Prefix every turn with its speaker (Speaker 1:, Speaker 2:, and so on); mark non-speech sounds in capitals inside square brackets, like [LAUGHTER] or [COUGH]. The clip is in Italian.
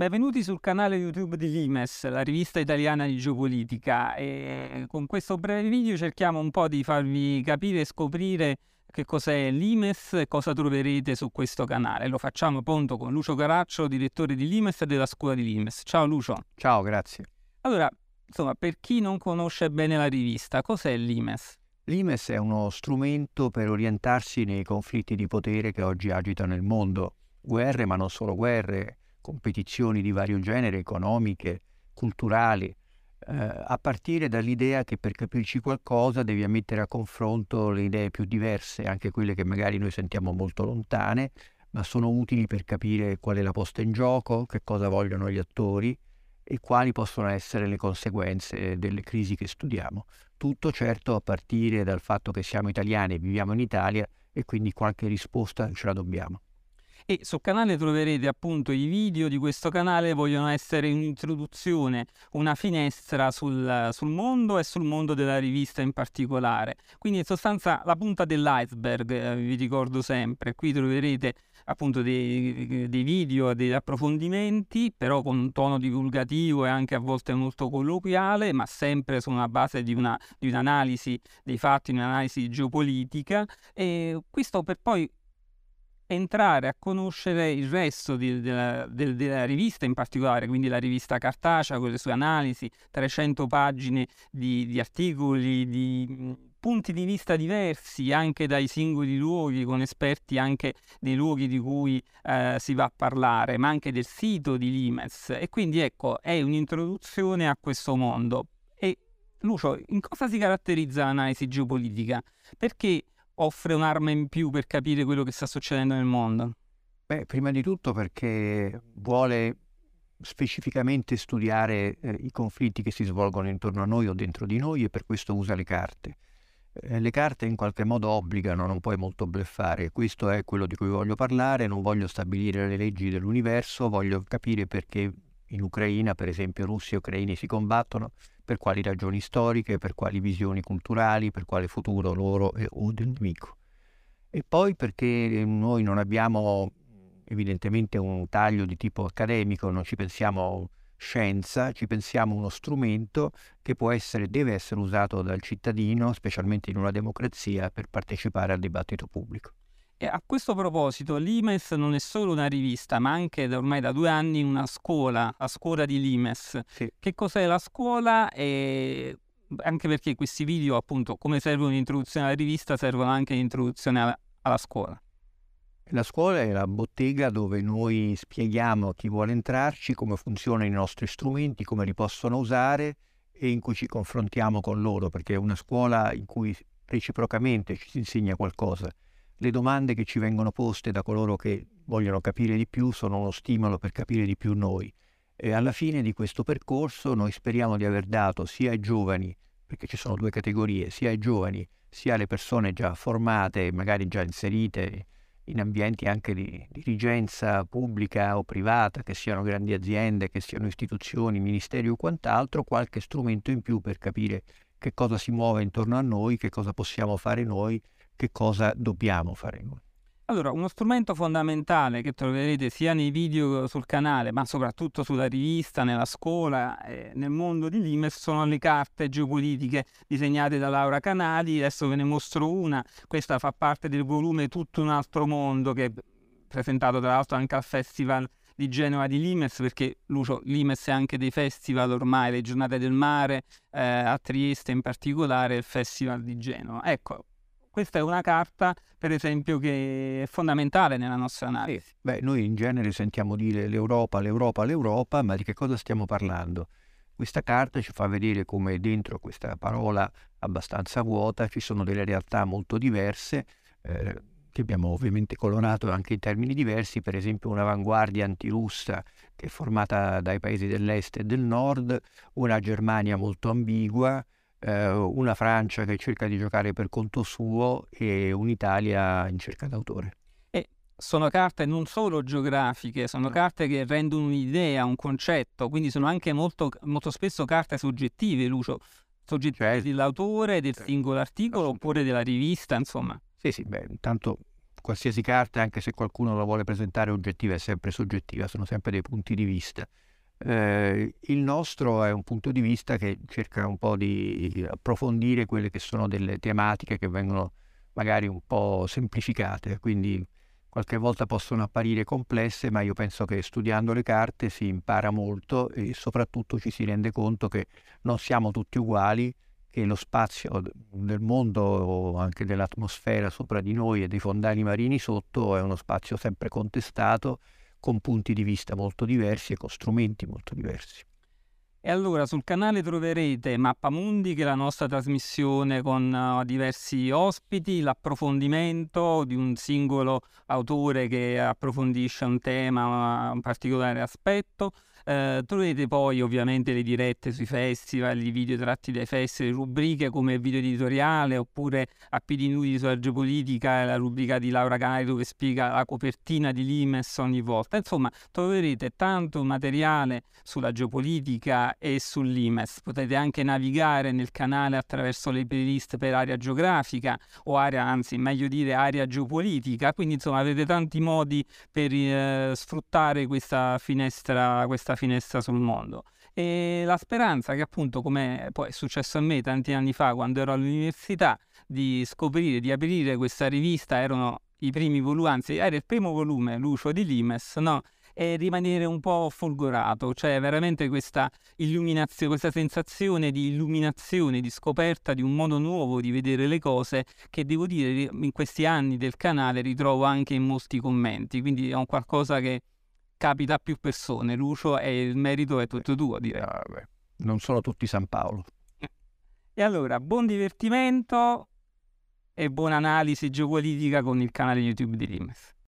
Speaker 1: Benvenuti sul canale YouTube di Limes, la rivista italiana di geopolitica e con questo breve video cerchiamo un po' di farvi capire e scoprire che cos'è Limes e cosa troverete su questo canale. Lo facciamo appunto con Lucio Caraccio, direttore di Limes e della scuola di Limes. Ciao Lucio.
Speaker 2: Ciao, grazie.
Speaker 1: Allora, insomma, per chi non conosce bene la rivista, cos'è Limes?
Speaker 2: Limes è uno strumento per orientarsi nei conflitti di potere che oggi agitano il mondo. Guerre, ma non solo guerre, competizioni di vario genere, economiche, culturali, eh, a partire dall'idea che per capirci qualcosa devi mettere a confronto le idee più diverse, anche quelle che magari noi sentiamo molto lontane, ma sono utili per capire qual è la posta in gioco, che cosa vogliono gli attori e quali possono essere le conseguenze delle crisi che studiamo. Tutto certo a partire dal fatto che siamo italiani e viviamo in Italia e quindi qualche risposta ce la dobbiamo
Speaker 1: e sul canale troverete appunto i video di questo canale vogliono essere un'introduzione, una finestra sul, sul, mondo e sul mondo della rivista in particolare. Quindi in sostanza la punta dell'iceberg, eh, vi ricordo sempre, qui troverete appunto dei, dei video, degli approfondimenti, però con un tono divulgativo e anche a volte molto colloquiale, ma sempre su una base di, una, di un'analisi dei fatti, un'analisi geopolitica. E questo per poi entrare a conoscere il resto di, della, de, della, rivista in particolare, quindi la rivista cartacea con le sue analisi, 300 pagine di, di articoli, di punti di vista diversi anche dai singoli luoghi, con esperti anche dei luoghi di cui eh, si va a parlare, ma anche del sito di Limes. E quindi ecco, è un'introduzione a questo mondo. E Lucio, in cosa si caratterizza l'analisi geopolitica? Perché offre un'arma in più per capire quello che sta succedendo nel mondo?
Speaker 2: Beh, prima di tutto perché vuole specificamente studiare eh, i conflitti che si svolgono intorno a noi o dentro di noi e per questo usa le carte. Eh, le carte in qualche modo obbligano, non puoi molto bleffare, questo è quello di cui voglio parlare, non voglio stabilire le leggi dell'universo, voglio capire perché in Ucraina, per esempio, russi e ucraini si combattono, per quali ragioni storiche, per quali visioni culturali, per quale futuro loro e, o del nemico. E poi perché noi non abbiamo evidentemente un taglio di tipo accademico, non ci pensiamo scienza, ci pensiamo uno strumento che può essere, deve essere usato dal cittadino, specialmente in una democrazia, per partecipare al dibattito pubblico.
Speaker 1: E a questo proposito, l'Imes non è solo una rivista, ma anche da ormai da due anni una scuola, la scuola di Limes. Sì. Che cos'è la scuola? E anche perché questi video, appunto, come serve un'introduzione alla rivista, servono anche un'introduzione alla, alla scuola.
Speaker 2: La scuola è la bottega dove noi spieghiamo a chi vuole entrarci come funzionano i nostri strumenti, come li possono usare e in cui ci confrontiamo con loro, perché è una scuola in cui reciprocamente ci si insegna qualcosa le domande che ci vengono poste da coloro che vogliono capire di più sono uno stimolo per capire di più noi. E alla fine di questo percorso noi speriamo di aver dato sia ai giovani, perché ci sono due categorie, sia ai giovani sia alle persone già formate, magari già inserite in ambienti anche di dirigenza pubblica o privata, che siano grandi aziende, che siano istituzioni, ministeri o quant'altro, qualche strumento in più per capire che cosa si muove intorno a noi, che cosa possiamo fare noi che cosa dobbiamo fare noi.
Speaker 1: Allora, uno strumento fondamentale che troverete sia nei video sul canale, ma soprattutto sulla rivista, nella scuola, e nel mondo di Limes, sono le carte geopolitiche disegnate da Laura Canali. Adesso ve ne mostro una. Questa fa parte del volume Tutto un altro mondo, che è presentato tra l'altro anche al Festival di Genova di Limes, perché Lucio, Limes è anche dei festival ormai, le giornate del mare, eh, a Trieste in particolare, il Festival di Genova. Ecco, questa è una carta, per esempio, che è fondamentale nella nostra analisi.
Speaker 2: Beh, noi in genere sentiamo dire l'Europa, l'Europa, l'Europa, ma di che cosa stiamo parlando? Questa carta ci fa vedere come dentro questa parola abbastanza vuota ci sono delle realtà molto diverse, eh, che abbiamo ovviamente colorato anche in termini diversi, per esempio un'avanguardia antirussa che è formata dai paesi dell'est e del nord, una Germania molto ambigua, eh, una Francia che cerca di giocare per conto suo e un'Italia in cerca d'autore.
Speaker 1: E sono carte non solo geografiche, sono carte che rendono un'idea, un concetto, quindi sono anche molto, molto spesso carte soggettive, Lucio, soggettive certo. dell'autore, del certo. singolo articolo oppure della rivista, insomma.
Speaker 2: Sì, sì, beh, intanto qualsiasi carta, anche se qualcuno la vuole presentare oggettiva, è sempre soggettiva, sono sempre dei punti di vista. Eh, il nostro è un punto di vista che cerca un po' di approfondire quelle che sono delle tematiche che vengono magari un po' semplificate, quindi qualche volta possono apparire complesse, ma io penso che studiando le carte si impara molto e soprattutto ci si rende conto che non siamo tutti uguali, che lo spazio del mondo o anche dell'atmosfera sopra di noi e dei fondali marini sotto è uno spazio sempre contestato con punti di vista molto diversi e con strumenti molto diversi.
Speaker 1: E allora sul canale troverete Mappamundi, che è la nostra trasmissione con uh, diversi ospiti, l'approfondimento di un singolo autore che approfondisce un tema, un particolare aspetto, eh, troverete poi ovviamente le dirette sui festival, i video tratti dai festival, rubriche come video editoriale oppure a piedi nudi sulla geopolitica, la rubrica di Laura Canali dove spiega la copertina di Limes ogni volta. Insomma, troverete tanto materiale sulla geopolitica e sull'Imes. Potete anche navigare nel canale attraverso le playlist per area geografica o area, anzi meglio dire area geopolitica. Quindi insomma avete tanti modi per eh, sfruttare questa finestra, questa finestra sul mondo. E la speranza che appunto, come poi è successo a me tanti anni fa quando ero all'università, di scoprire, di aprire questa rivista, erano i primi volumi, anzi era il primo volume, Lucio di Limes, no? E rimanere un po' folgorato, cioè veramente questa illuminazione, questa sensazione di illuminazione, di scoperta di un modo nuovo di vedere le cose che devo dire in questi anni del canale ritrovo anche in molti commenti, quindi è un qualcosa che capita a più persone, Lucio, e il merito è tutto tuo, direi. Ah,
Speaker 2: non sono tutti San Paolo. [LAUGHS]
Speaker 1: E allora, buon divertimento e buona analisi geopolitica con il canale YouTube di Limes.